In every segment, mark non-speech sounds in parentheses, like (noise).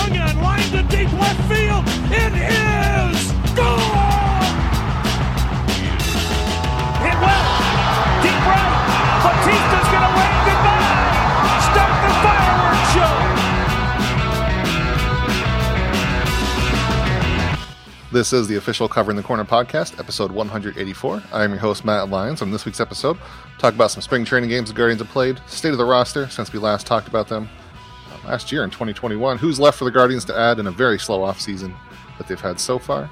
swung on, line to deep left field. It is gone. Hit well, deep right. Batista's gonna wave goodbye. Start the fireworks show. This is the official Covering the Corner podcast, episode 184. I am your host, Matt Lyons. On this week's episode, talk about some spring training games the Guardians have played, state of the roster since we last talked about them last year in 2021, who's left for the Guardians to add in a very slow offseason that they've had so far.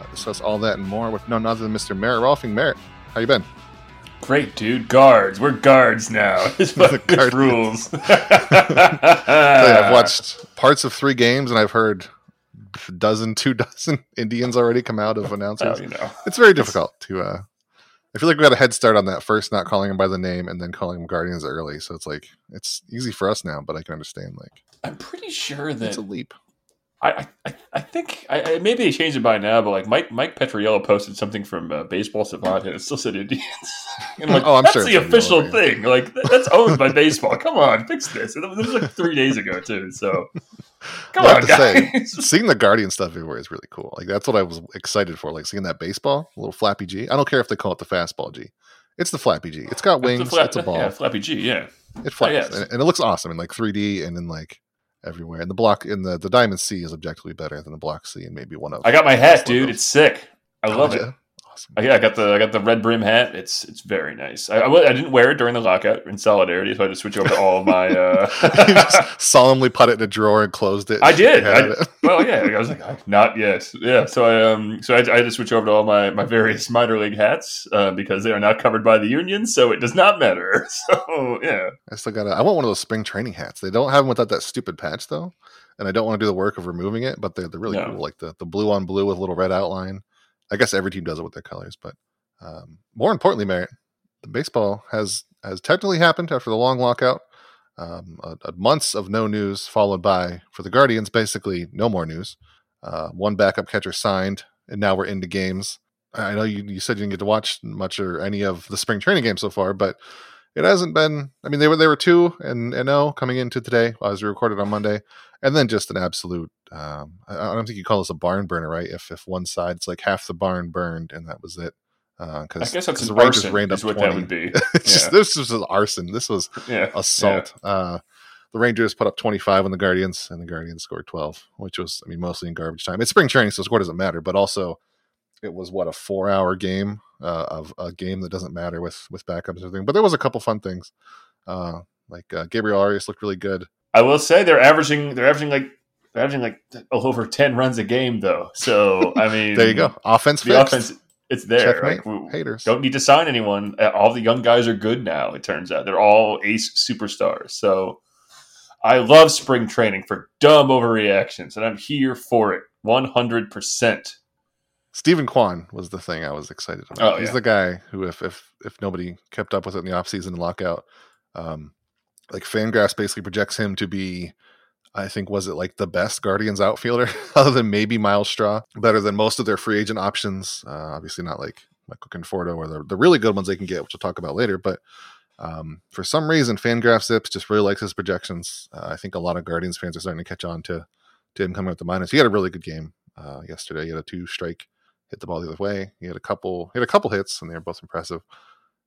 Uh, discuss all that and more with none other than Mr. Merritt Rohlfing. Merritt, how you been? Great, dude. Guards. We're guards now. (laughs) This The Guardians. rules. (laughs) (laughs) I've watched parts of three games and I've heard a dozen, two dozen Indians already come out of announcers. Well, you know. it's very difficult to uh I feel like we got a head start on that first, not calling him by the name and then calling him Guardians early. So it's like it's easy for us now, but I can understand like I'm pretty sure it's that a leap. I, I, I think I, I, maybe they changed it by now, but like Mike Mike Petriello posted something from uh, Baseball Savant and it still said Indians. (laughs) and I'm like, Oh, I'm that's sure the it's official thing. Like that- that's owned by baseball. Come on, fix this. And This was like three days ago too. So come I have on, to guys. say, seeing the Guardian stuff everywhere is really cool. Like that's what I was excited for. Like seeing that baseball, a little flappy G. I don't care if they call it the fastball G. It's the flappy G. It's got wings. It's a, it's a ball. Yeah, Flappy G. Yeah. It flaps, yes. and, and it looks awesome in like 3D and in like everywhere. And the block in the the Diamond C is objectively better than the Block C, and maybe one of. I got my hat, dude. It's sick. I Oh, love did it. Awesome. Yeah, I got the I got the red brim hat. It's it's very nice. I, I, I didn't wear it during the lockout in solidarity, so I had to switch over to all of my. (laughs) you Uh... just solemnly put it in a drawer and closed it. I did. I- it. well, yeah, I was like, not yet. Yeah, so I um so I, I had to switch over to all my my various minor league hats uh, because they are not covered by the union, so it does not matter. (laughs) So yeah, I still got. I want one of those spring training hats. They don't have them without that stupid patch though, and I don't want to do the work of removing it. But they're they're really No. cool, like the the blue on blue with a little red outline. I guess every team does it with their colors, but um, more importantly, Merritt, the baseball has has technically happened after the long lockout. Um, a, a months of no news followed by for the Guardians, basically no more news. Uh, one backup catcher signed, and now we're into games. I know you, you said you didn't get to watch much or any of the spring training games so far, but it hasn't been. I mean, they were they were two and and no coming into today as we recorded on Monday, and then just an absolute. Um, I don't think you call this a barn burner, right? If if one side's like half the barn burned and that was it. Because I guess that's the an Rangers up what 20. that would be. (laughs) It's just- this was arson. This was (laughs) Yeah, assault. Uh, the Rangers put up 25 on the Guardians, and the Guardians scored 12, which was, I mean, mostly in garbage time. It's spring training, so score doesn't matter. But also, it was what a four-hour game uh, of a game that doesn't matter with with backups and everything. But there was a couple fun things, uh, like uh, Gabriel Arias looked really good. I will say they're averaging they're averaging like they're averaging like over ten runs a game though. So I (laughs) mean, There you go, offense The fixed. offense, it's there. Checkmate. Like, Haters. don't need to sign anyone. Uh, All the young guys are good now. It turns out they're all ace superstars. So I love spring training for dumb overreactions, and I'm here for it, one hundred percent. Steven Kwan was the thing I was excited about. Oh, He's yeah. the guy who, if if if nobody kept up with it in the offseason lockout, um, like Fangraphs basically projects him to be, I think, was it like the best Guardians outfielder, (laughs) other than maybe Myles Straw, better than most of their free agent options. Uh, obviously, not like Michael Conforto or the, the really good ones they can get, which we'll talk about later. But um, for some reason, Fangraphs ZiPS just really likes his projections. Uh, I think a lot of Guardians fans are starting to catch on to to him coming at the minors. He had a really good game uh, yesterday. He had a two strike hit the ball the other way. He had a couple he had a couple hits and they were both impressive.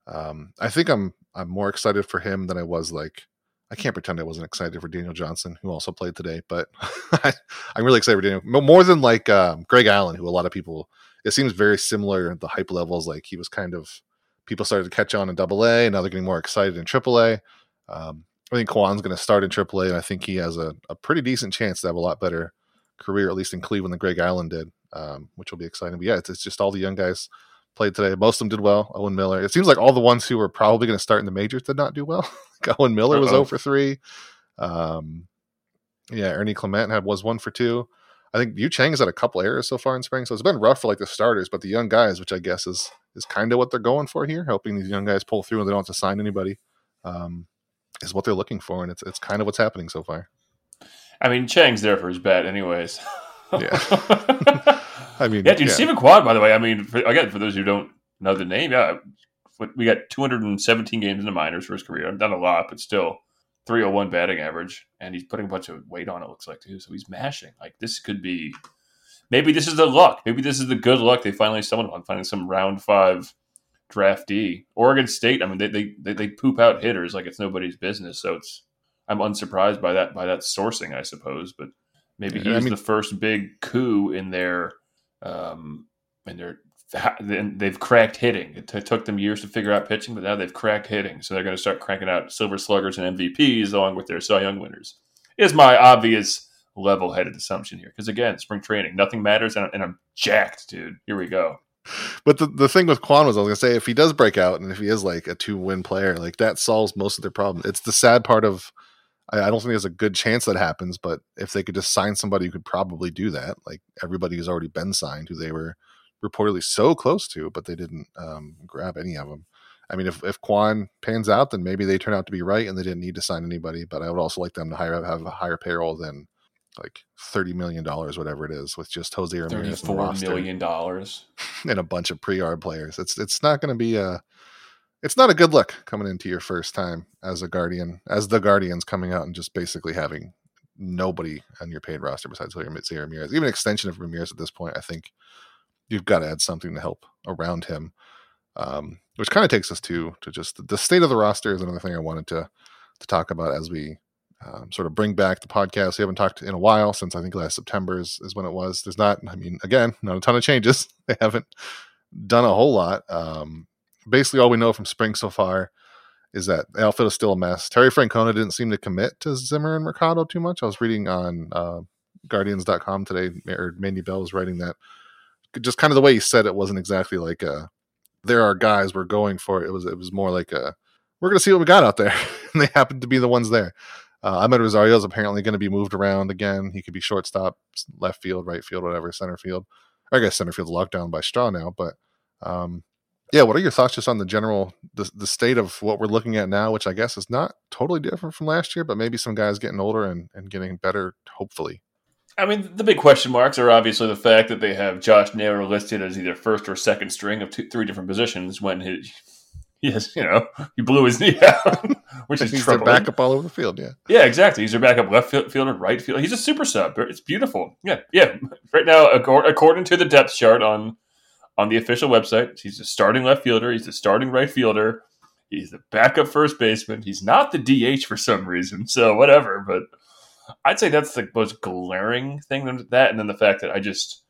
Um, I think I'm I'm more excited for him than I was like I can't pretend I wasn't excited for Daniel Johnson, who also played today, but (laughs) I, I'm really excited for Daniel more than like um, Greg Allen, who a lot of people it seems very similar the hype levels. Like he was kind of people started to catch on in Double A, and now they're getting more excited in Triple A. Um, I think Kwan's going to start in Triple A, and I think he has a, a pretty decent chance to have a lot better career, at least in Cleveland, than Greg Allen did, um, which will be exciting. But yeah, it's, it's just all the young guys played today. Most of them did well. Owen Miller. It seems like all the ones who were probably going to start in the majors did not do well. (laughs) Owen Miller was Uh-oh. 0 for 3. Um, yeah, Ernie Clement had was 1 for 2. I think Yu Chang has had a couple errors so far in spring, so it's been rough for like the starters, but the young guys, which I guess is is kind of what they're going for here, helping these young guys pull through and they don't have to sign anybody, um, is what they're looking for, and it's it's kind of what's happening so far. I mean, Chang's there for his bet, anyways. (laughs) Yeah. (laughs) I mean, yeah, dude. yeah. Steven Kwan, by the way. I mean, for, again, for those who don't know the name, yeah, we got 217 games in the minors for his career. Not a lot, but still, 301 batting average, and he's putting a bunch of weight on it, looks like, too. So he's mashing. Like, this could be maybe this is the luck. Maybe this is the good luck they finally stumbled on, finding some round five draftee. Oregon State, I mean, they, they, they, they poop out hitters like it's nobody's business. So it's, I'm unsurprised by that, by that sourcing, I suppose. But maybe Yeah, I he's mean- the first big coup in their, um, in their, then they've cracked hitting. It t- took them years to figure out pitching, but now they've cracked hitting. So they're going to start cranking out silver sluggers and MVPs along with their Cy Young winners. Is my obvious level-headed assumption here because again, spring training, nothing matters, and, and I'm jacked, dude. Here we go. But the, the thing with Kwan was I was gonna say if he does break out and if he is like a two win player, like that solves most of their problems. It's the sad part of I, I don't think there's a good chance that happens, but if they could just sign somebody who could probably do that, like everybody who's already been signed, who they were reportedly so close to, but they didn't um, grab any of them. I mean, if if Kwan pans out, then maybe they turn out to be right and they didn't need to sign anybody. But I would also like them to hire have a higher payroll than like thirty million dollars, whatever it is, with just Jose Ramirez Thirty-four million dollars. (laughs) and a bunch of pre-arb players. It's it's not going to be a it's not a good look coming into your first time as a guardian, as the guardians coming out and just basically having nobody on your paid roster besides Jose Ramirez. Even extension of Ramirez at this point, I think you've got to add something to help around him. Um, which kind of takes us to to just the state of the roster is another thing I wanted to to talk about as we um, sort of bring back the podcast. We haven't talked in a while since I think last September is, is when it was. There's not, I mean, again, not a ton of changes. (laughs) They haven't done a whole lot. Um, basically, all we know from spring so far is that the outfit is still a mess. Terry Francona didn't seem to commit to Zimmer and Mercado too much. I was reading on uh, Guardians.com today, or Mandy Bell was writing that just kind of the way he said it wasn't exactly like a, there are guys we're going for. It was it was more like a we're going to see what we got out there, (laughs) and they happened to be the ones there. Uh, Amed Rosario is apparently going to be moved around again. He could be shortstop, left field, right field, whatever, center field. I guess center field's locked down by Straw now, but um, yeah. What are your thoughts just on the general the the state of what we're looking at now, which I guess is not totally different from last year, but maybe some guys getting older and, and getting better, hopefully. I mean, the big question marks are obviously the fact that they have Josh Naylor listed as either first or second string of two, three different positions when his, yes, you know, (laughs) he blew his knee (laughs) out, which is He's their backup all over the field. Yeah, Yeah, exactly. He's their backup left field- fielder, right field. He's a super sub. It's beautiful. Yeah, yeah. Right now, according to the depth chart on on the official website, he's the starting left fielder. He's the starting right fielder. He's the backup first baseman. He's not the DH for some reason. So whatever. But I'd say that's the most glaring thing. That and then the fact that I just,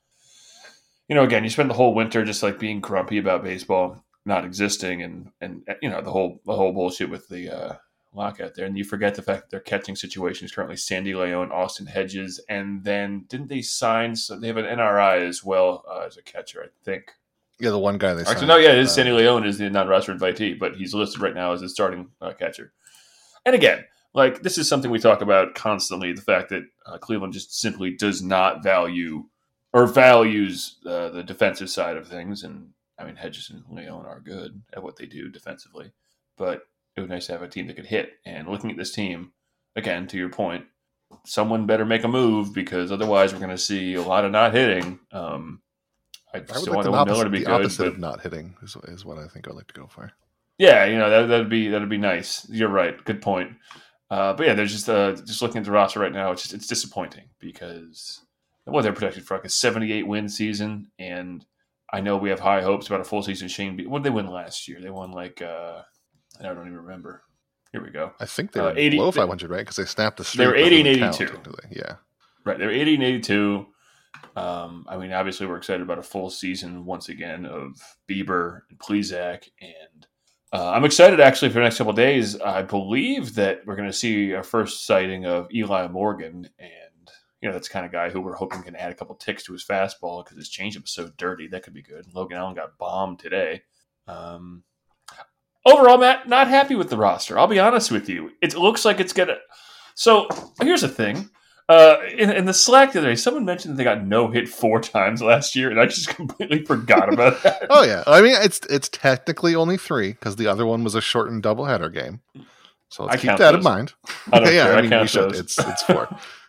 you know, again, you spend the whole winter just like being grumpy about baseball not existing, and and you know the whole the whole bullshit with the. uh lockout there, and you forget the fact that their catching situation is currently Sandy León, Austin Hedges, and then didn't they sign? So they have an NRI as well uh, as a catcher, I think. yeah. The one guy they Actually, signed, no, yeah, it is uh, Sandy León is the non-roster invitee, but he's listed right now as a starting uh, catcher. And again, like this is something we talk about constantly: the fact that uh, Cleveland just simply does not value or values uh, the defensive side of things. And I mean, Hedges and León are good at what they do defensively, but it would be nice to have a team that could hit. And looking at this team, again, to your point, someone better make a move because otherwise we're going to see a lot of not hitting. Um, I I would still like want Miller to be the good, opposite but of not hitting is, is what I think I'd like to go for. yeah, you know that that'd be that'd be nice. You're right. Good point. Uh, but yeah, there's just uh, just looking at the roster right now. It's just it's disappointing because what they're projected for like a 78 win season, and I know we have high hopes about a full season. Shane, Be- what did they win last year? They won like uh, I don't even remember. Here we go. I think they Uh, were 80 below 500, right? Because they snapped the streak. They were but 80 and didn't count 82. Yeah. Right, they're 80 and 82. Um, I mean, obviously, we're excited about a full season once again of Bieber and Plesac, and uh, I'm excited actually for the next couple of days. I believe that we're going to see our first sighting of Eli Morgan, and you know that's the kind of guy who we're hoping can add a couple ticks to his fastball because his changeup is so dirty. That could be good. Logan Allen got bombed today. Um, overall, Matt, not happy with the roster. I'll be honest with you. It looks like it's gonna. So here's the thing. Uh, in, in the Slack the other day, someone mentioned that they got no hit four (laughs) times last year, and I just (laughs) completely forgot about that. (laughs) Oh yeah. I mean, it's it's technically only three because the other one was a shortened doubleheader game. So let's I keep that those. in mind. I yeah, care. I I mean, count we should. those. It's it's four.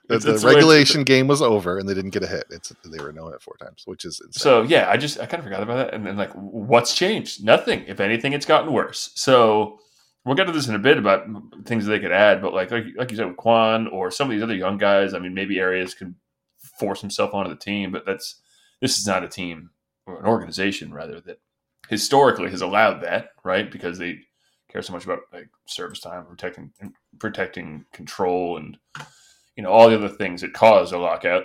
The, It's- the it's regulation game was over and they didn't get a hit. It's they were no hit four times, which is insane. So yeah, I just I kind of forgot about that, and then like, what's changed? Nothing. If anything, it's gotten worse. So we'll get to this in a bit about things that they could add, but like like, like you said with Kwan or some of these other young guys, I mean, maybe Arias can force himself onto the team, but that's this is not a team or an organization rather that historically has allowed that, right? Because they care so much about like service time, protecting protecting control, and you know all the other things that cause a lockout.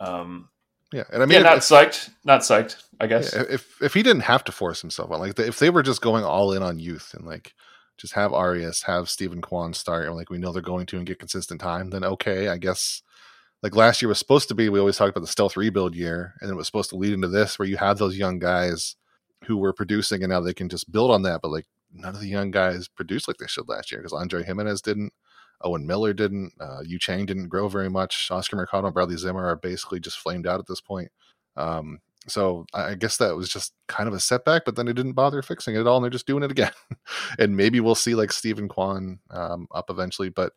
Um, yeah, and I mean, yeah, not if, psyched, not psyched. I guess yeah, if if he didn't have to force himself on, like if they were just going all in on youth and like just have Arias, have Steven Kwan start, and like we know they're going to and get consistent time, then okay, I guess. Like last year was supposed to be, we always talked about the stealth rebuild year, and it was supposed to lead into this where you have those young guys who were producing, and now they can just build on that. But like none of the young guys produced like they should last year because Andre Giménez didn't, Owen Miller didn't, uh, Yu Chang didn't grow very much. Oscar Mercado and Bradley Zimmer are basically just flamed out at this point. Um, so I guess that was just kind of a setback, but then they didn't bother fixing it at all, and they're just doing it again. (laughs) and maybe we'll see like Steven Kwan um, up eventually, but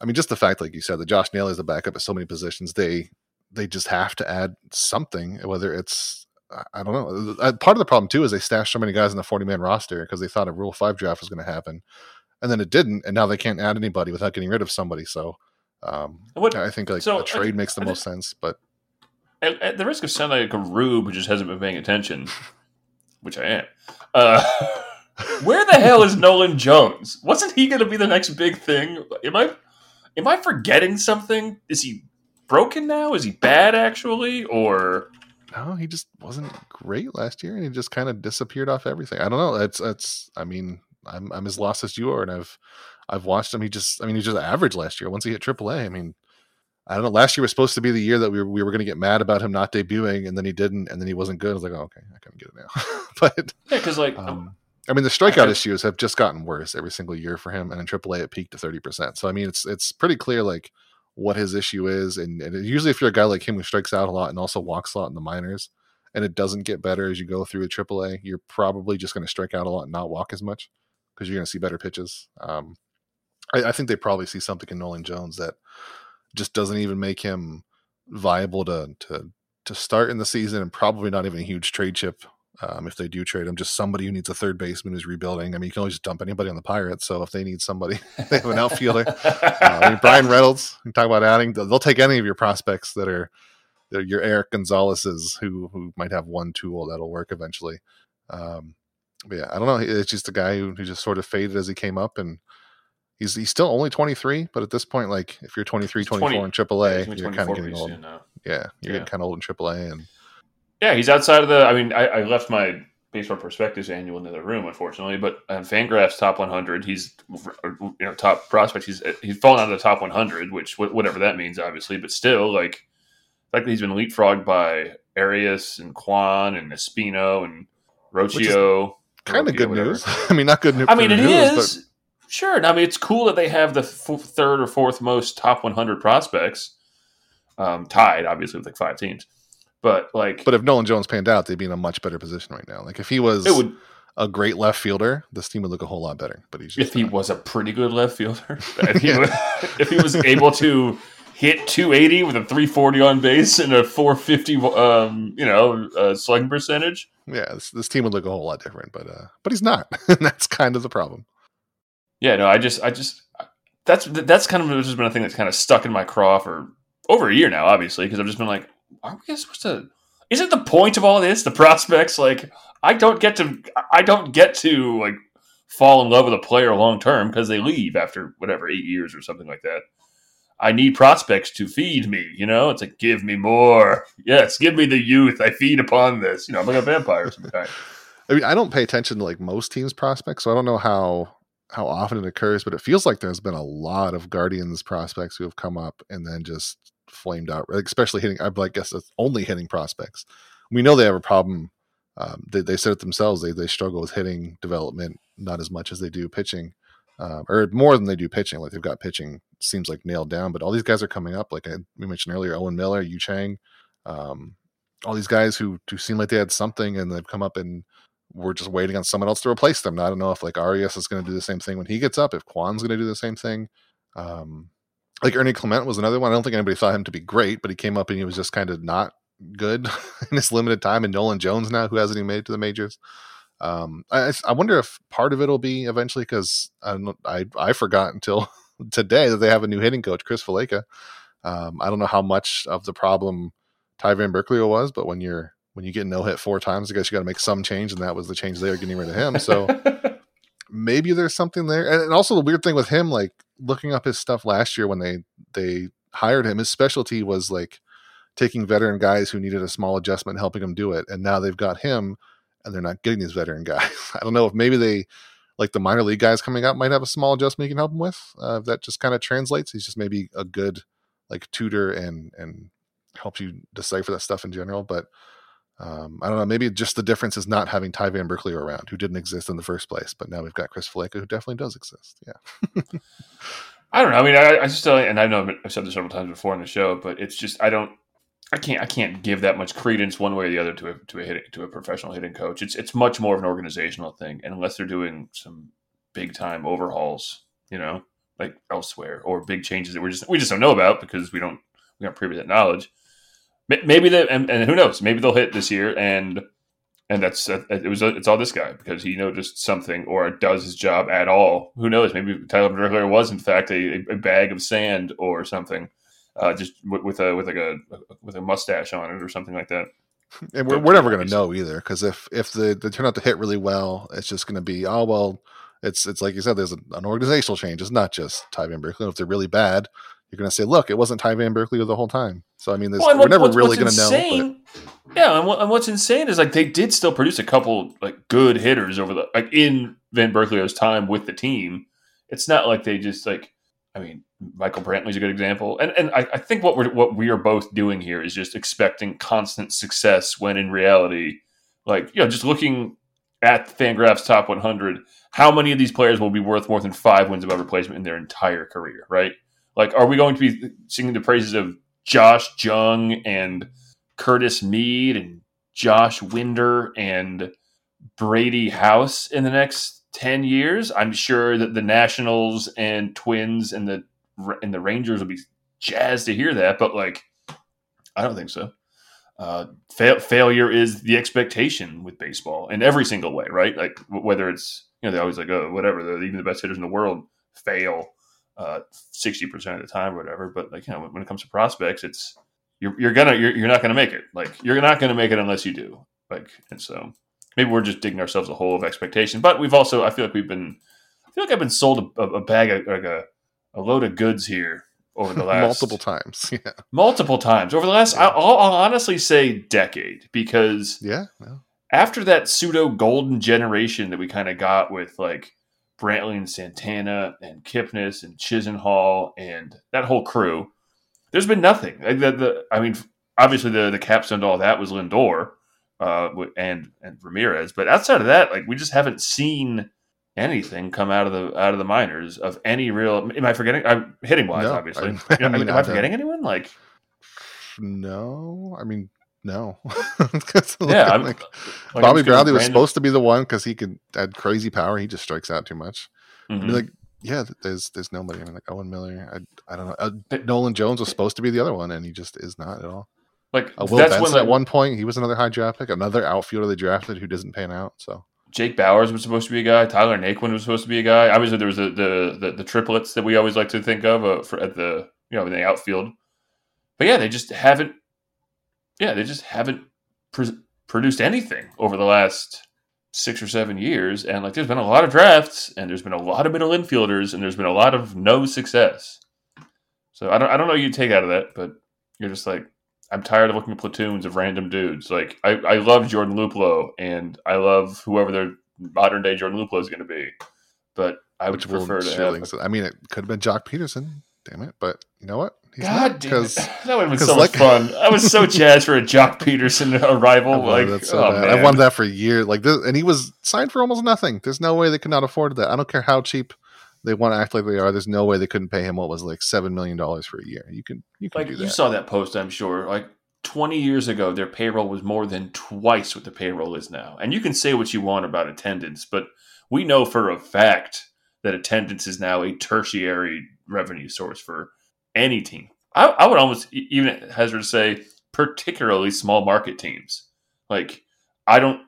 I mean, just the fact, like you said, that Josh Naylor is the backup at so many positions, they they just have to add something, whether it's I don't know. Uh, part of the problem too is they stashed so many guys in the forty man roster because they thought a Rule Five draft was going to happen, and then it didn't, and now they can't add anybody without getting rid of somebody. So um, what, I think like so, a trade makes the most sense, but at, at, the risk of sounding like a rube who just hasn't been paying attention, which I am. Uh, (laughs) where the hell is Nolan Jones? Wasn't he going to be the next big thing? Am I am I forgetting something? Is he broken now? Is he bad actually, or? No, he just wasn't great last year, and he just kind of disappeared off everything. I don't know. It's it's. I mean, I'm I'm as lost as you are, and I've I've watched him. He just. I mean, he just average last year. Once he hit AAA, I mean, I don't know. Last year was supposed to be the year that we were, we were going to get mad about him not debuting, and then he didn't, and then he wasn't good. I was like, oh, okay, I can get it now. (laughs) but yeah, because like, um, I mean, the strikeout issues have just gotten worse every single year for him, and in AAA it peaked to thirty percent. So I mean, it's it's pretty clear like what his issue is, and, and usually if you're a guy like him who strikes out a lot and also walks a lot in the minors, and it doesn't get better as you go through a AAA, you're probably just going to strike out a lot and not walk as much because you're going to see better pitches. Um, I, I think they probably see something in Nolan Jones that just doesn't even make him viable to to to start in the season, and probably not even a huge trade chip um, if they do trade him. Just somebody who needs a third baseman who's rebuilding. I mean, you can always just dump anybody on the Pirates. So if they need somebody, (laughs) they have an outfielder. uh, I mean, Bryan (laughs) Reynolds. You talk about adding; they'll take any of your prospects that are, your Erik Gonzalez's who who might have one tool that'll work eventually. Um, yeah, I don't know. It's just a guy who, who just sort of faded as he came up and he's he's still only 23 but at this point like if you're 23 24 20, in aaa yeah, you're kind of getting old yeah you're yeah. getting kind of old in aaa and yeah he's outside of the i mean i, I left my baseball prospectus annual in the room unfortunately but on fangraphs top 100 he's you know top prospect he's he's fallen out of the top 100 which whatever that means obviously but still like like he's been leapfrogged by arias and kwan and espino and rocchio kind of good news (laughs) i mean not good news i mean it news, is Sure. I mean, it's cool that they have the f- third or fourth most top 100 prospects, um, tied obviously with like five teams. But like, but if Nolan Jones panned out, they'd be in a much better position right now. Like if he was, it would a great left fielder, this team would look a whole lot better. But he's just if he was a pretty good left fielder, (laughs) if he, (laughs) was, if he was able to hit 280 with a 340 on base and a 450, um, you know, uh, slugging percentage. Yeah, this, this, team would look a whole lot different. But uh, but he's not, (laughs) and that's kind of the problem. Yeah, no, I just, I just, that's that's kind of just been a thing that's kind of stuck in my craw for over a year now, obviously, because I've just been like, are we supposed to? Isn't the point of all this the prospects? Like, I don't get to, I don't get to like fall in love with a player long term because they leave after whatever eight years or something like that. I need prospects to feed me. You know, it's like give me more. Yes, give me the youth. I feed upon this. You know, I'm like a vampire sometimes. (laughs) I mean, I don't pay attention to like most teams' prospects, so I don't know how how often it occurs, but it feels like there's been a lot of Guardians prospects who have come up and then just flamed out, especially hitting. I guess it's only hitting prospects. We know they have a problem. Um, they, they said it themselves. They they struggle with hitting development not as much as they do pitching, uh, or more than they do pitching. Like they've got pitching seems like nailed down, but all these guys are coming up. Like I, we mentioned earlier, Owen Miller, Yu Chang, um, all these guys who who seem like they had something and they've come up and we're just waiting on someone else to replace them. Now, I don't know if like Arias is going to do the same thing when he gets up, if Kwan's going to do the same thing. Um, like Ernie Clement was another one. I don't think anybody thought him to be great, but he came up and he was just kind of not good (laughs) in his limited time. And Nolan Jones now, who hasn't even made it to the majors. Um, I, I wonder if part of it'll be eventually because I, I I forgot until (laughs) today that they have a new hitting coach, Chris Valaika. Um, I don't know how much of the problem Ty Van Burkleo was, but when you're when you get no hit four times, I guess you got to make some change, and that was the change they were getting rid of him. So (laughs) maybe there's something there. And, and also the weird thing with him, like looking up his stuff last year when they they hired him, his specialty was like taking veteran guys who needed a small adjustment, helping them do it. And now they've got him, and they're not getting these veteran guys. (laughs) I don't know if maybe they like the minor league guys coming up might have a small adjustment you can help him with. Uh, that just kind of translates. He's just maybe a good like tutor and and helps you decipher that stuff in general. But um, I don't know. Maybe just the difference is not having Ty Van Burkleo around, who didn't exist in the first place, but now we've got Chris Valaika, who definitely does exist. Yeah. (laughs) I don't know. I mean, I, I just and I know I've said this several times before on the show, but it's just I don't, I can't, I can't give that much credence one way or the other to a to a hitting, to a professional hitting coach. It's it's much more of an organizational thing, unless they're doing some big time overhauls, you know, like elsewhere or big changes that we just we just don't know about because we don't we don't privy that knowledge maybe they and, and, who knows maybe they'll hit this year and and that's it was it's all this guy because he noticed something or does his job at all. Who knows? Maybe tyler Berkler was in fact a, a, bag of sand or something uh, just with, with, a with like a with a mustache on it or something like that (laughs) and we're, we're never going to know either because if if the they turn out to hit really well it's just going to be oh well it's it's like you said there's a, an organizational change it's not just ty van burkleo if they're really bad you're going to say, look, it wasn't Ty Van Burkleo the whole time. So I mean, well, we're never really going to know. But... Yeah, and, what, and, what's insane is like they did still produce a couple like good hitters over the like in Van Burkleo's time with the team. It's not like they just like. I mean, Michael Brantley's a good example, and and I, I think what we're what we are both doing here is just expecting constant success when in reality, like you know, just looking at Fangraphs top 100, how many of these players will be worth more than five wins above replacement in their entire career, right? Like, are we going to be singing the praises of Josh Jung and Curtis Mead and Josh Winder and Brady House in the next 10 years? I'm sure that the Nationals and Twins and the and the Rangers will be jazzed to hear that, but like I don't think so. Uh, fa- failure is the expectation with baseball in every single way, right? Like whether it's you know they're always like oh whatever even the best hitters in the world fail uh, sixty percent of the time or whatever. But like you know, when it comes to prospects, it's you're you're gonna you're, you're not gonna make it. Like you're not gonna make it unless you do. Like and so maybe we're just digging ourselves a hole of expectation. But we've also I feel like we've been I feel like I've been sold a, a bag of like a a load of goods here over the (laughs) last multiple times. (laughs) Yeah, multiple times over the last. Yeah. I'll, I'll, honestly say decade because yeah, yeah. after that pseudo golden generation that we kind of got with like Brantley and Santana and Kipnis and Chisenhall and that whole crew. There's been nothing. Like the, the, I mean, obviously the the capstone to all that was Lindor uh, and and Ramirez, but outside of that, like we just haven't seen anything come out of the out of the minors of any real. Am I forgetting? I'm hitting wise, no, obviously. (laughs) I, I mean, am I, I forgetting anyone? Like, no. I mean, no. (laughs) yeah, I'm, like, like Bobby Bradley was supposed to be the one because he could had crazy power. He just strikes out too much. Mm-hmm. I mean, like, yeah, there's there's nobody. I mean, like Owen Miller. I, I don't know. Uh, Nolan Jones was supposed to be the other one, and he just is not at all. Like uh, Will Benson when, at one point, he was another high draft pick, another outfielder they drafted who doesn't pan out. So Jake Bauers was supposed to be a guy. Tyler Naquin was supposed to be a guy. Obviously, there was the the, the, the triplets that we always like to think of uh, for, at the you know in the outfield. But yeah, they just haven't yeah, they just haven't pr- produced anything over the last six or seven years. And like, there's been a lot of drafts, and there's been a lot of middle infielders, and there's been a lot of no success. So I don't, I don't know you take out of that, but you're just like, I'm tired of looking at platoons of random dudes. Like, I, I love Jordan Luplow, and I love whoever their modern day Jordan Luplow is going to be, but I would Which prefer to have. I mean, it could have been Joc Pederson. Damn it! But you know what? He's God damn it. (laughs) That would have been (laughs) so like, much fun. I was so jazzed for a Joc Pederson (laughs) arrival. Like, so oh, I wanted that for a year. Like this, and he was signed for almost nothing. There's no way they could not afford that. I don't care how cheap they want to act like they are. There's no way they couldn't pay him what was like seven million dollars for a year. You can you can like do that. You saw that post, I'm sure. Like 20 years ago, their payroll was more than twice what the payroll is now. And you can say what you want about attendance, but we know for a fact that attendance is now a tertiary revenue source for any team. I, I would almost even hazard to say, particularly small market teams. Like, I don't,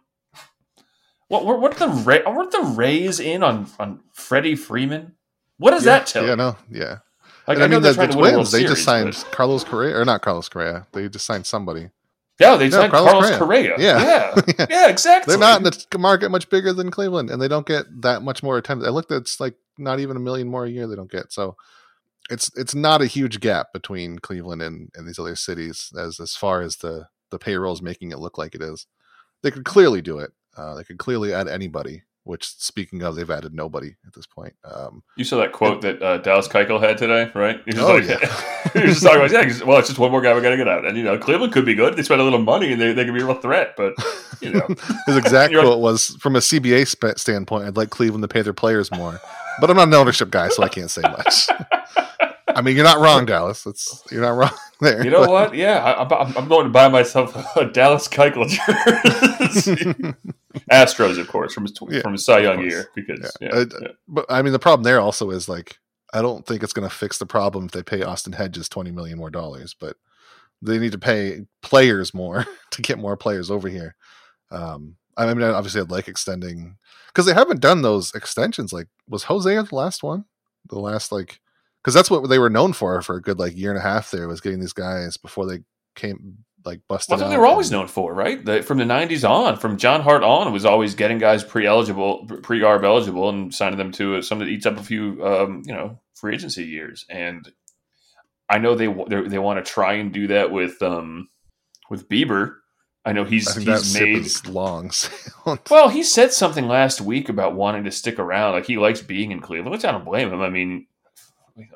What what what the Ray, weren't the Rays in on on Freddie Freeman? What does yeah, that tell? Yeah, no, yeah. Like And I, know the, the trying to win a World Twins, they just signed but- Carlos Correa, or not Carlos Correa. They just signed somebody. Yeah, they No, signed Carlos Carlos, Correa. Correa. Yeah. Yeah, Yeah. (laughs) yeah, exactly. They're not in the market much bigger than Cleveland, and they don't get that much more attention. I looked at it's like not even a million more a year they don't get. So it's it's not a huge gap between Cleveland and, and these other cities as as far as the the payroll is making it look like it is. They could clearly do it. Uh, they could clearly add anybody. Which, speaking of, they've added nobody at this point. Um, You saw that quote that uh, Dallas Keuchel had today, right? He was Oh, like, yeah. (laughs) was just talking about, (laughs) yeah, well, it's just one more guy we got to get out. And, you know, Cleveland could be good. They spend a little money and they, they could be a real threat. But, you know, (laughs) His exact You're- quote was from a CBA sp- standpoint, I'd like Cleveland to pay their players more. But I'm not an ownership guy, so I can't say much. I mean, you're not wrong, Dallas. It's you're not wrong (laughs) there. you know but- what? Yeah, I, I'm, I'm going to buy myself (laughs) a Dallas Keuchel jersey. (laughs) Astros, of course, from his, tw- Yeah, from his Cy Young year. Because, Yeah. yeah, Uh, yeah. but I mean, the problem there also is like I don't think it's going to fix the problem if they pay Austin Hedges 20 million more dollars, but they need to pay players more to get more players over here. Um, I mean, obviously, I'd like extending because they haven't done those extensions. Like, was Jose the last one? The last like because that's what they were known for for a good like year and a half. There was getting these guys before they came like busted. That's what they were always known for, right? The, from the '90s on, from John Hart on, was always getting guys pre-eligible, pre-arb eligible, and signing them to something that eats up a few, um, you know, free agency years. And I know they they, want to try and do that with um, with Bieber. I know he's I he's made. long. (laughs) Well, he said something last week about wanting to stick around. Like he likes being in Cleveland, which I don't blame him. I mean,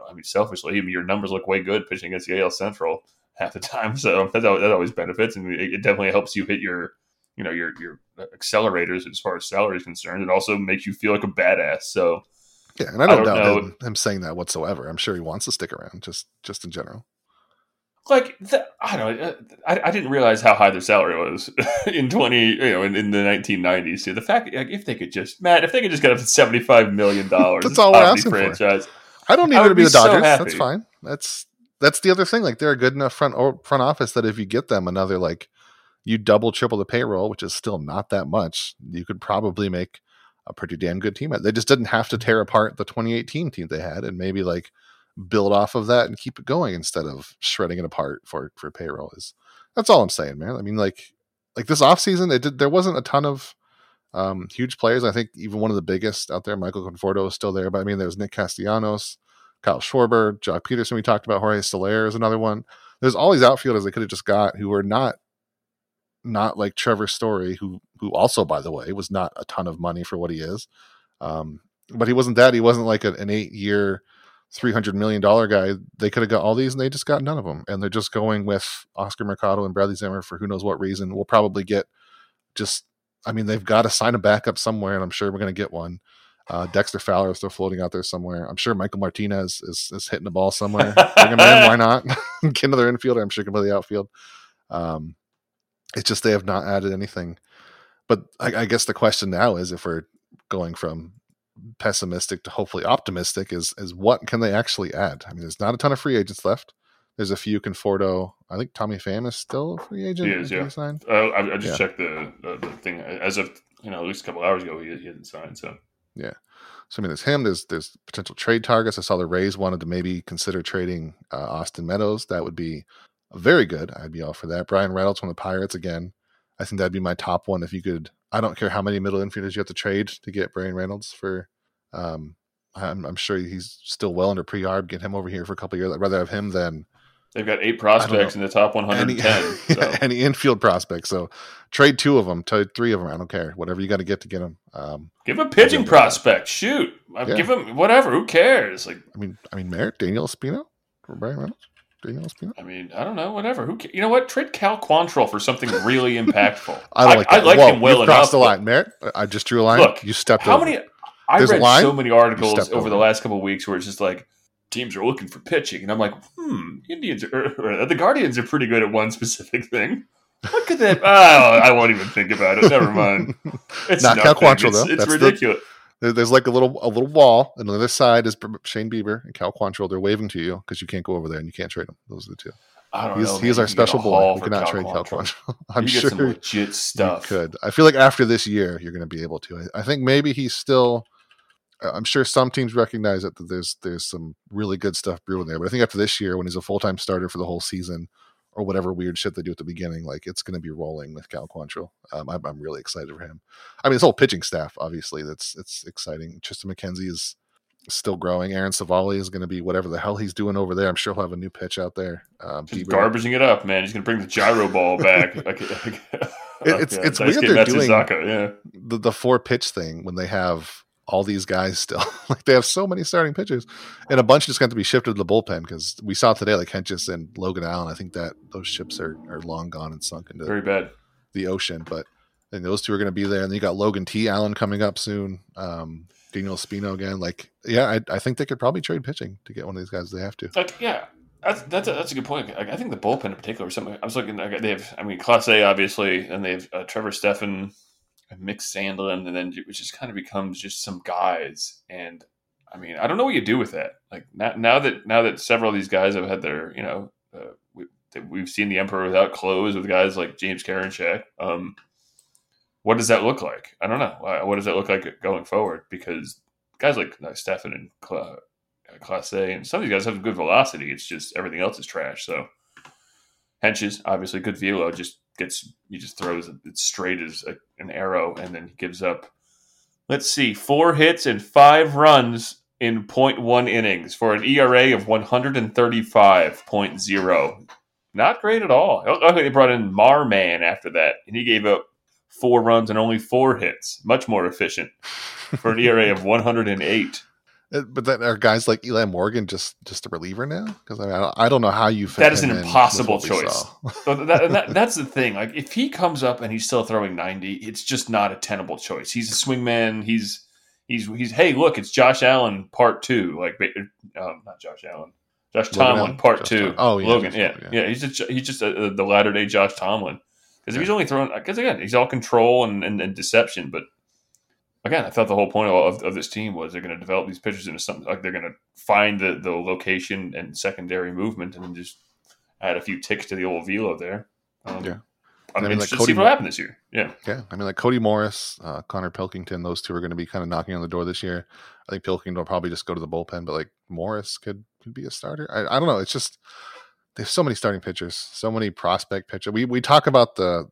I mean, selfishly, I mean, your numbers look way good pitching against the AL Central half the time, (laughs) so that that always benefits, and it, it definitely helps you hit your, you know, your your accelerators as far as salary is concerned. It also makes you feel like a badass. So Yeah, and I I don't, don't doubt know. him, him saying that whatsoever. I'm sure he wants to stick around, just just in general. like the, I don't know, uh, I, I didn't realize how high their salary was (laughs) in twenty, you know, in, in the nineteen nineties. The fact, like, if they could just, Matt, if they could just get up to seventy five million dollars, That's all we're asking for. I don't need I her to be be the Dodgers. happy. That's fine. That's that's the other thing. Like they're a good enough front or front office that if you get them another like you double triple the payroll, which is still not that much, you could probably make a pretty damn good team. They just didn't have to mm-hmm. tear apart the 2018 team they had and maybe like build off of that and keep it going instead of shredding it apart for for payroll. Is that's all I'm saying, man. I mean, like like this offseason, it did there wasn't a ton of um, huge players. I think even one of the biggest out there, Michael Conforto, is still there. But I mean, there's Nick Castellanos, Kyle Schwarber, Joc Pederson. We talked about Jorge Soler is another one. There's all these outfielders they could have just got who were not not like Trevor Story, who who also, by the way, was not a ton of money for what he is. Um, but he wasn't that. He wasn't like a, an eight year, three hundred million dollar guy. They could have got all these, and they just got none of them. And they're just going with Oscar Mercado and Bradley Zimmer for who knows what reason. We'll probably get just. I mean, they've got to sign a backup somewhere, and I'm sure we're going to get one. Uh, Dexter Fowler is still floating out there somewhere. I'm sure Michael Martinez is, is hitting the ball somewhere. Bring him in, why not? (laughs) (laughs) get another infielder. I'm sure he can play the outfield. Um, it's just they have not added anything. But I, I guess the question now is if we're going from pessimistic to hopefully optimistic, is is what can they actually add? I mean, there's not a ton of free agents left. There's a few Conforto. I think Tommy Pham is still a free agent. He is, yeah. signed? Uh, I, I just Yeah. checked the, the the thing as of you know at least a couple hours ago. He, he hadn't signed. So yeah. So I mean, there's him. There's there's potential trade targets. I saw the Rays wanted to maybe consider trading uh, Austin Meadows. That would be very good. I'd be all for that. Bryan Reynolds from the Pirates again. I think that'd be my top one. If you could, I don't care how many middle infielders you have to trade to get Bryan Reynolds for. Um, I'm, I'm sure he's still well under pre-arb. Get him over here for a couple of years. I'd rather have him than they've got eight prospects in the top any (laughs) so. any infield prospects. So trade two of them, trade three of them. I don't care. Whatever you got to get to get them. Um, Give a pitching prospect. Shoot, Uh, Yeah. give him whatever. Who cares? Like, I mean, I mean, Merritt, Daniel Espino for Bryan Reynolds. Daniel Espino. I mean, I don't know. Whatever. Who? Ca- you know what? Trade Cal Quantrill for something really (laughs) impactful. I like that. I like Whoa, him well you enough. crossed the line, Merritt. I just drew a line. Look, you stepped How over. many? I There's read so many articles over over the last couple of weeks where it's just like teams are looking for pitching, and I'm like, hmm, Indians are, or (laughs) the Guardians are pretty good at one specific thing. What could that? (laughs) Oh, I won't even think about it. Never mind. (laughs) It's Not Cal. Quantrill, It's, though. it's That's ridiculous. There- There's like a little a little wall, and on the other side is Shane Bieber and Cal Quantrill. They're waving to you because you can't go over there and you can't trade them. Those are the two. I don't He's know. he's our You could get a special boy. We for cannot trade Cal Cal Quantrill. I'm you sure get some you legit stuff. could. I feel like after this year, you're going to be able to. I, I think maybe he's still. I'm sure some teams recognize that there's there's some really good stuff brewing there. But I think after this year, when he's a full time starter for the whole season, or whatever weird shit they do at the beginning, like it's going to be rolling with Cal Quantrill. Um, I'm, I'm really excited for him. I mean, his whole pitching staff, obviously, that's it's exciting. Triston McKenzie is still growing. Aaron Civale is going to be whatever the hell he's doing over there. I'm sure he'll have a new pitch out there. Um, Just Bieber- garbaging it up, man. He's gonna bring the gyro ball back. (laughs) like, like, (laughs) it's- like, it's uh, weird they're doing- yeah. the the four pitch thing when they have all these guys still (laughs) like they have so many starting pitchers and a bunch just got to be shifted to the bullpen because we saw today like Hentges and Logan Allen. I think that those ships are are long gone and sunk into Very bad. the ocean, but and those two are going to be there. And then you got Logan T. Allen coming up soon. Um, Daniel Espino again. Like, yeah, I, I think they could probably trade pitching to get one of these guys. They have to. Like, yeah, that's that's a, that's a good point. Like, I think the bullpen in particular, is something I was looking. They have, I mean, Clase obviously, and they have uh, Trevor Stephan, and Nick Sandlin, and then it just kind of becomes just some guys. And I mean, I don't know what you do with that. Like now, now that now that several of these guys have had their, you know, uh, we, we've seen the Emperor without clothes with guys like James Karinchak. Um, what does that look like? I don't know. What does that look like going forward? Because guys like uh, Stephan and Cla- uh, Clase, and some of these guys have good velocity. It's just everything else is trash. So Hentges, obviously good velo, just gets he just throws it straight as a, an arrow, and then he gives up. Let's see, four hits and five runs in 0.1 innings for an ERA of 135.0. Not great at all. Oh, Luckily, they brought in Marman after that, and he gave up four runs and only four hits. Much more efficient for an ERA of 108. Uh, But then are guys like Eli Morgan just just a reliever now? Because I, mean, I don't- know how you fit That is an impossible choice. (laughs) So that, that, that's the thing. Like, if he comes up and he's still throwing 90, it's just not a tenable choice. He's a swingman. He's he's he's. Hey, look, it's Josh Allen part two. Like, um, not Josh Allen, Josh Tomlin Allen? part Josh two. Tom- oh, yeah, Logan. Yeah, yeah, yeah. He's just he's just uh the latter day Josh Tomlin. Because if he's only throwing, because again, he's all control and, and, and deception. But again, I thought the whole point of, of this team was they're going to develop these pitchers into something like they're going to find the, the location and secondary movement and then just add a few ticks to the old velo there. Um, Yeah. I'm I mean, like Cody see what happens this year. Yeah. Yeah, I mean, like Cody Morris, uh, Connor Pilkington, those two are going to be kind of knocking on the door this year. I think Pilkington will probably just go to the bullpen, but like Morris could could be a starter. I, I don't know. It's just there's so many starting pitchers, so many prospect pitchers. We we talk about the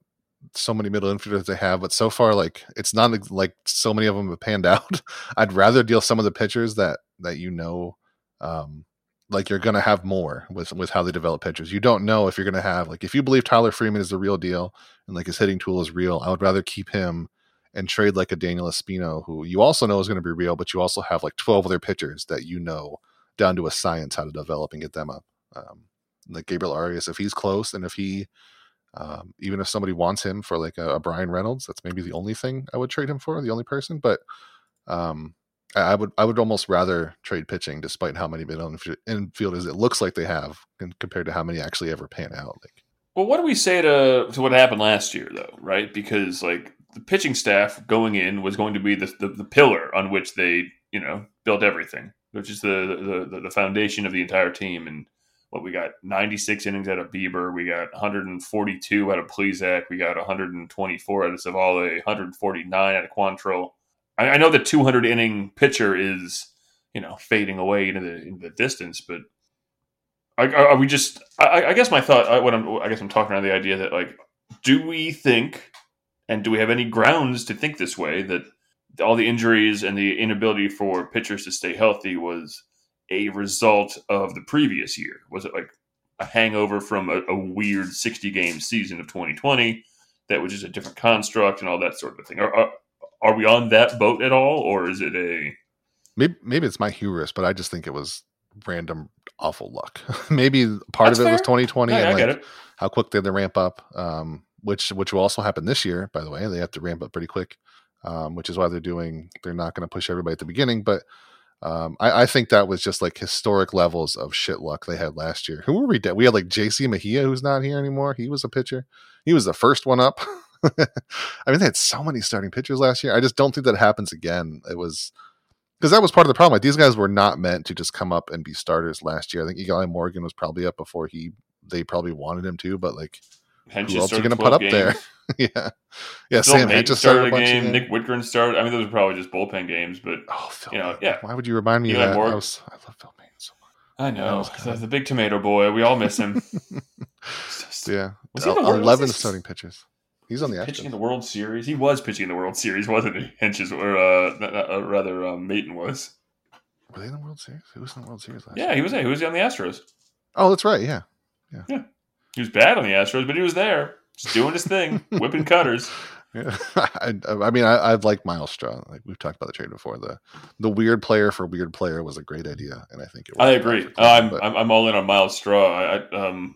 so many middle infielders they have, but so far like it's not like so many of them have panned (laughs) out. I'd rather deal some of the pitchers that that you know. Um, like you're gonna have more with with how they develop pitchers. You don't know if you're gonna have like if you believe Tyler Freeman is the real deal, and like his hitting tool is real, I would rather keep him and trade like a Daniel Espino, who you also know is going to be real, but you also have like 12 other pitchers that you know down to a science how to develop and get them up. Um, like Gabriel Arias, if he's close and if he, um, even if somebody wants him for like a, a Bryan Reynolds, that's maybe the only thing I would trade him for, the only person. But um, I, I would I would almost rather trade pitching, despite how many inf- infielders it looks like they have, compared to how many actually ever pan out. Like Well, what do we say to, to what happened last year, though, right? Because, like, the pitching staff going in was going to be the, the, the pillar on which they, you know, built everything, which is the, the, the foundation of the entire team. And what we got 96 innings out of Bieber, we got 142 out of Plesac, we got 124 out of Civale, 149 out of Quantrill. I, I know the 200 inning pitcher is, you know, fading away into the, into the distance, but are, are we just? I, I guess my thought. What I'm, I guess I'm talking around the idea that like, do we think, and do we have any grounds to think this way that all the injuries and the inability for pitchers to stay healthy was a result of the previous year? Was it like a hangover from a, a weird 60 game season of 2020 that was just a different construct and all that sort of thing? Are, are, are we on that boat at all, or is it a maybe maybe it's my hubris, but I just think it was random awful luck. (laughs) maybe part That's of it was 2020 Yeah, and I like how quick they had to ramp up, um, which which will also happen this year. By the way, they have to ramp up pretty quick, um, which is why they're doing. They're not going to push everybody at the beginning, but um, I, I think that was just like historic levels of shit luck they had last year. Who were we? De- we had like J.C. Mejia, who's not here anymore. He was a pitcher. He was the first one up. (laughs) I mean, they had so many starting pitchers last year. I just don't think that happens again. It was because that was part of the problem. Like these guys were not meant to just come up and be starters last year. I think Eli Morgan was probably up before he they probably wanted him to, but like Hench who else are going to put up games. there? (laughs) yeah, yeah. Phil Sam Hench just started a bunch game. of Nick Wittgren started. I mean, those are probably just bullpen games, but Oh, Phil you know, yeah. Why would you remind me Eli of that? I, was, I love Phil Maton so much. I know was the, big tomato boy. We all miss him. (laughs) just- Yeah, Was he the World- was eleven starting pitchers. He's on the pitching in the World Series. He was pitching in the World Series, (laughs) wasn't he? Hentges or uh, uh, rather, um, was. Were they in the World Series? Who was in the World Series last Yeah, year? he was. He was on the Astros. Oh, that's right. Yeah, yeah. yeah. He was bad on the Astros, but he was there, just doing his thing, (laughs) whipping cutters. Yeah, (laughs) I, I mean, I, I like Myles Straw. Like we've talked about the trade before. The the weird player for weird player was a great idea, and I think it. I agree. Cleveland, I'm, but- I'm I'm all in on Myles Straw. I, um,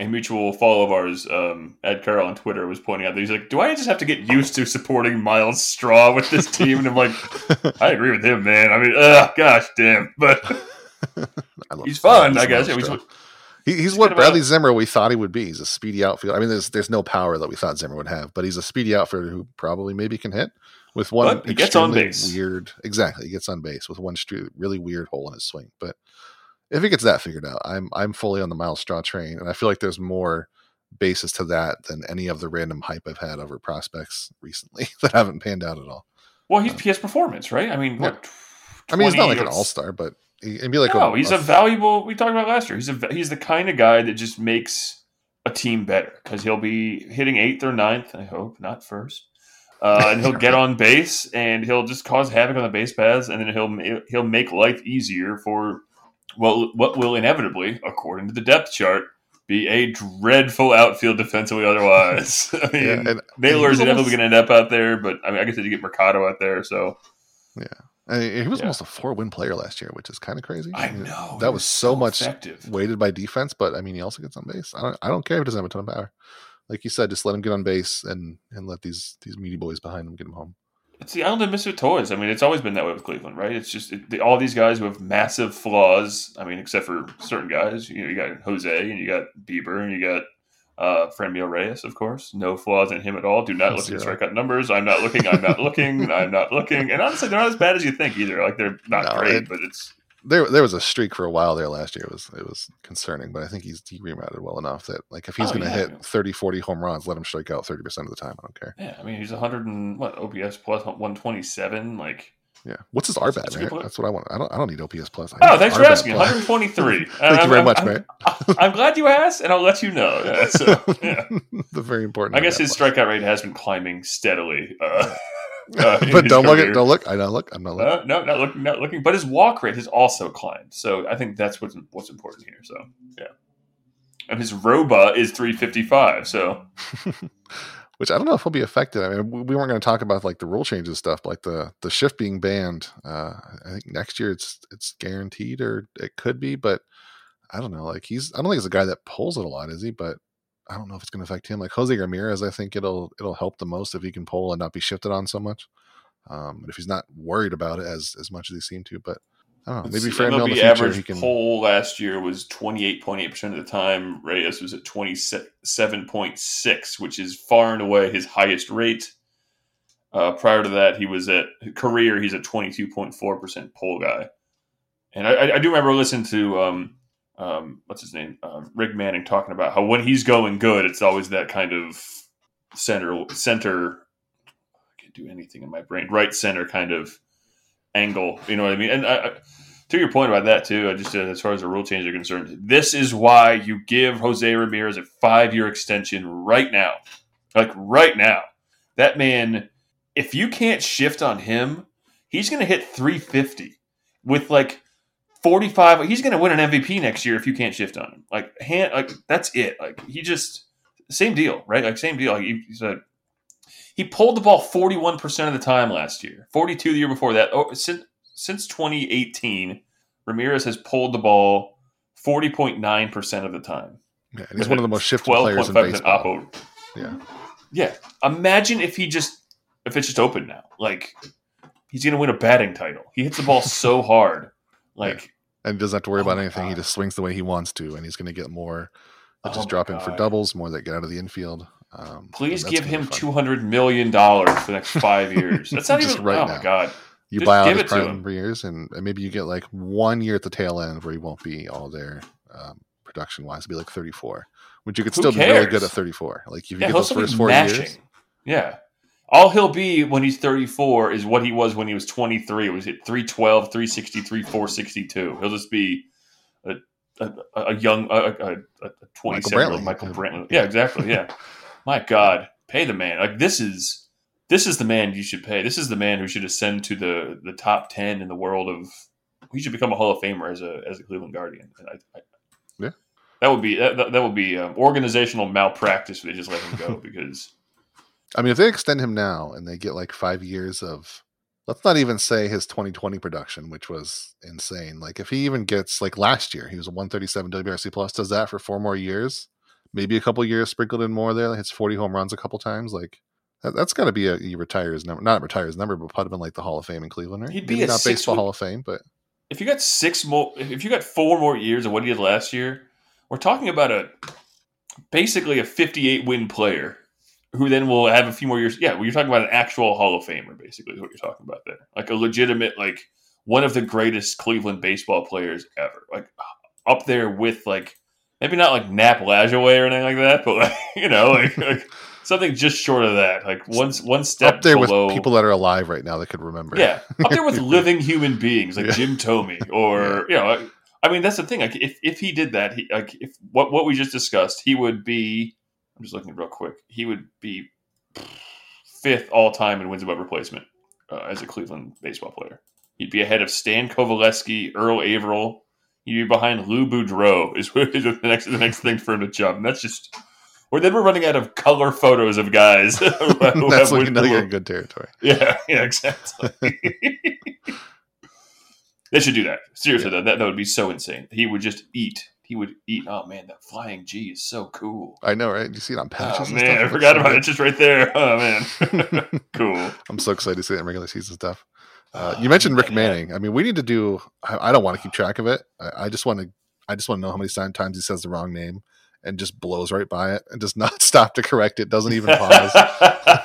a mutual follow of ours, um, Ed Carroll on Twitter, was pointing out that he's like, "Do I just have to get used to supporting Myles Straw with this (laughs) team?" And I'm like, I agree with him, man. I mean, ugh, gosh damn, but I love he's fun, I guess. Yeah, he's- He, he's he's what Bradley a- Zimmer we thought he would be. He's a speedy outfielder. I mean, there's there's no power that we thought Zimmer would have, but he's a speedy outfielder who probably maybe can hit with one. He gets on base. Weird, exactly. He gets on base with one really weird hole in his swing. But if he gets that figured out, I'm I'm fully on the Myles Straw train, and I feel like there's more basis to that than any of the random hype I've had over prospects recently (laughs) that haven't panned out at all. well, he's uh, PS performance, right? I mean, what? I mean, he's not like an all star, but would be like no, a, he's a, valuable. We talked about last year. He's a he's the kind of guy that just makes a team better because he'll be hitting eighth or ninth. I hope not first, uh, and he'll get (laughs) on base and he'll just cause havoc on the base paths, and then he'll he'll make life easier for well what will inevitably, according to the depth chart, be a dreadful outfield defensively. Otherwise, (laughs) I mean, yeah, and Naylor he is inevitably going to end up out there, but I mean, I guess you get Mercado out there, so I mean, he was Yeah. almost a four win player last year, which is kind of crazy. I know that he was so much effective. weighted by defense, but I mean, he also gets on base. I don't, I don't care if he doesn't have a ton of power. Like you said, just let him get on base and and let these these meaty boys behind him get him home. It's the island of misfit toys. I mean, it's always been that way with Cleveland, right? It's just it, the, all these guys who have massive flaws. I mean, except for certain guys. You know, you got Jose and you got Bieber and you got uh, Franmil Reyes, of course. No flaws in him at all. Do not look at Zero. strikeout numbers. I'm not looking. I'm not (laughs) looking. I'm not looking. And honestly, they're not as bad as you think either. Like they're not No, great, it- but it's There there was a streak for a while there last year. It was it was concerning, but I think he's he rerouted well enough that like if he's Oh, going to yeah. hit 30, 40 home runs, let him strike out thirty percent of the time. I don't care. yeah. I mean, he's 100 and what OPS plus 127. Like Yeah, what's his RBAT? That's a good Right? point. That's what I want. I don't I don't need OPS plus. Oh, thanks for asking. plus. 123. (laughs) Thank you very much, I'm, man. (laughs) I'm glad you asked, and I'll let you know. (laughs) Yeah, so, yeah. the very important. I guess his plus. strikeout rate has been climbing steadily. Uh, uh, but don't look at don't look. I don't look. I'm not looking. Uh, no, not looking, not looking. But his walk rate has also climbed. So I think that's what's what's important here. So yeah, and his wOBA is 355. So Which I don't know if he'll be affected. I mean, we we weren't going to talk about like the rule changes stuff, like the the shift being banned. Uh, I think next year it's it's guaranteed, or it could be, but I don't know. Like he's, I don't think he's a guy that pulls it a lot, is he? But I don't know if it's going to affect him. Like Jose Ramirez, I think it'll it'll help the most if he can pull and not be shifted on so much. Um, but if he's not worried about it as as much as he seemed to, but I don't know. Maybe see, Franmil in the MLB future average can. poll last year was 28.8 percent of the time. Reyes was at 27.6, which is far and away his highest rate. Uh, prior to that, he was at career. He's a 22.4 percent poll guy. And I, I- do remember listening to um, um, what's his name, um, Rick Manning, talking about how when he's going good, it's always that kind of center center. I can't do anything in my brain. Right center kind of angle. You know what I mean? And I, to your point about that too, I just uh, as far as the rule change are concerned, this is why you give Jose Ramirez a five year extension right now. Like right now, that man. If you can't shift on him, he's going to hit 350 with like 45 he's going to win an mvp next year if you can't shift on him like hand like that's it like he just same deal right like same deal like he said he pulled the ball 41% of the time last year 42 the year before that oh, since since 2018 ramirez has pulled the ball 40.9% of the time Yeah, and he's one of the most shifted players in baseball. oppo. Yeah. yeah imagine if he just if it's just open now like he's going to win a batting title he hits the ball (laughs) so hard like and he doesn't have to worry Oh about anything. He just swings the way he wants to, and he's going to get more Oh just my drop in for doubles, more that get out of the infield. Um, Please give him two hundred million dollars for the next five years. (laughs) That's not Just even right oh now. my god. You just buy out his prime for years, and, maybe you get like one year at the tail end where he won't be all there um, production wise, be like 34, which you could Who still be really good at 34. Like if you Yeah, get those first four mashing. years, Yeah. All he'll be when he's 34 is what he was when he was 23. It was at 312, 363, 462. He'll just be a, a, a young, a, a, a 27 year old Brantley. Michael Brantley. Yeah, exactly. Yeah. (laughs) My God, pay the man. Like this is this is the man you should pay. This is the man who should ascend to the the top 10 in the world of. He should become a Hall of Famer as a as a Cleveland Guardian. And I, I, Yeah. That would be that, that that would be um, organizational malpractice if they just let him go (laughs) because I mean, if they extend him now and they get like five years of, let's not even say his 2020 production, which was insane. Like if he even gets like last year, he was a 137 WRC plus, does that for four more years, maybe a couple years sprinkled in more there, like hits 40 home runs a couple times. Like that, that's got to be a he retires number, not retires number, but put him in like the Hall of Fame in Cleveland, right? He'd be Maybe a not baseball Hall of Fame, but if you got six more, if you got four more years of what he did last year, we're talking about a basically a 58 win player who then will have a few more years. Yeah, well, you're talking about an actual Hall of Famer, basically, is what you're talking about there. Like a legitimate, like one of the greatest Cleveland baseball players ever. Like up there with like maybe not like Nap Lajoie or anything like that, but like (laughs) you know, like, (laughs) like something just short of that. Like one one step up there below. with people that are alive right now that could remember. Yeah, up there with (laughs) living human beings like Yeah. Jim Thome, or you know, like, I mean, that's the thing. Like, if, if he did that, he like if what what we just discussed, he would be. I'm just looking real quick. He would be fifth all time in wins above replacement uh, as a Cleveland baseball player. He'd be ahead of Stan Coveleski, Earl Averill. Be behind Lou Boudreau. Is, is the next the next thing for him to jump. And that's just. Or then we're running out of color photos of guys. who have- who that's looking like a good territory. yeah, (laughs) yeah, exactly. (laughs) they should do that. Seriously, though, that, that would be so insane. He would just eat. He would eat. Oh man, that flying G is so cool. I know, right? You see it on Oh patches. and man, stuff? I forgot about it. Just right there. Oh man, (laughs) cool. I'm so excited to see that in regular season stuff. Uh, you mentioned Rick. Manning. I mean, we need to do. I, I don't want to keep track of it. I, I just want to. I just want to know how many times he says the wrong name and just blows right by it and does not (laughs) stop to correct it. Doesn't even pause.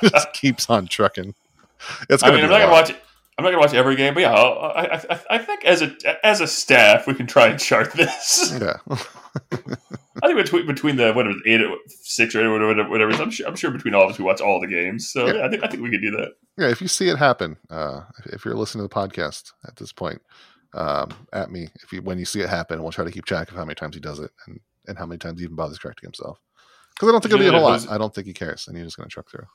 (laughs) just keeps on trucking. It's I gonna mean, be I'm not gonna watch. I'm not gonna watch every game, but yeah, I, I, I think as a as a staff, we can try and chart this. Yeah, (laughs) (laughs) I think between between the whatever eight, six or eight, or whatever, whatever. I'm sure. I'm sure between all of us, we watch all the games. So Yeah. yeah, I think I think we could do that. yeah. If you see it happen, uh, if, you're listening to the podcast at this point, um, at me, if you when you see it happen, we'll try to keep track of how many times he does it and and how many times he even bothers correcting himself. Because I don't think it'll be a whole lot. Jose- I don't think he cares, and he's just gonna truck through.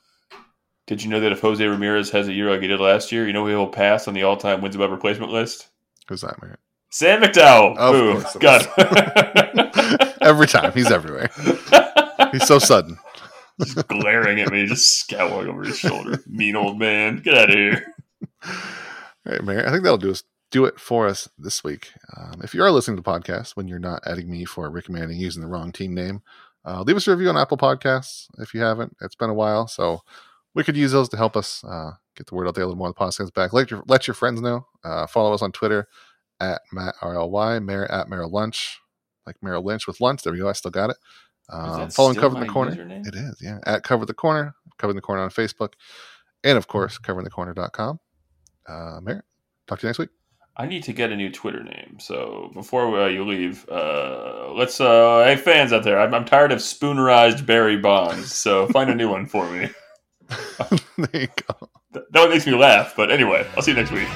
Did you know that if Jose Ramirez has a year like he did last year, you know he'll pass on the all-time wins above replacement list? Who's that, man? Sam McDowell. Of Boom. course it God. (laughs) (laughs) Every time he's everywhere. He's so sudden. just glaring at me, just scowling over his shoulder. Mean old man. Get out of here. All right, Mayor. I think that'll do us do it for us this week. Um, if you are listening to the podcast when you're not adding me for Rick Manning using the wrong team name, uh, leave us a review on Apple Podcasts if you haven't. It's been a while, so we could use those to help us uh, get the word out there a little more. The podcast back. Let your let your friends know. Uh, follow us on Twitter at Matt RLY, Mayor at Merrill Lunch, like Merrill Lynch with lunch. There we go. I still got it. Um, following Cover the Corner. username? It is, yeah. At Cover the Corner, Cover the Corner on Facebook, and of course, coveringthecorner.com. Uh, Mayor, talk to you next week. I need to get a new Twitter name. So before uh, you leave, uh, let's. Uh, hey, fans out there, I'm, I'm tired of spoonerized Barry Bonds. So find a new one for me. (laughs) there you go. That that one makes me laugh. But anyway, I'll see you next week.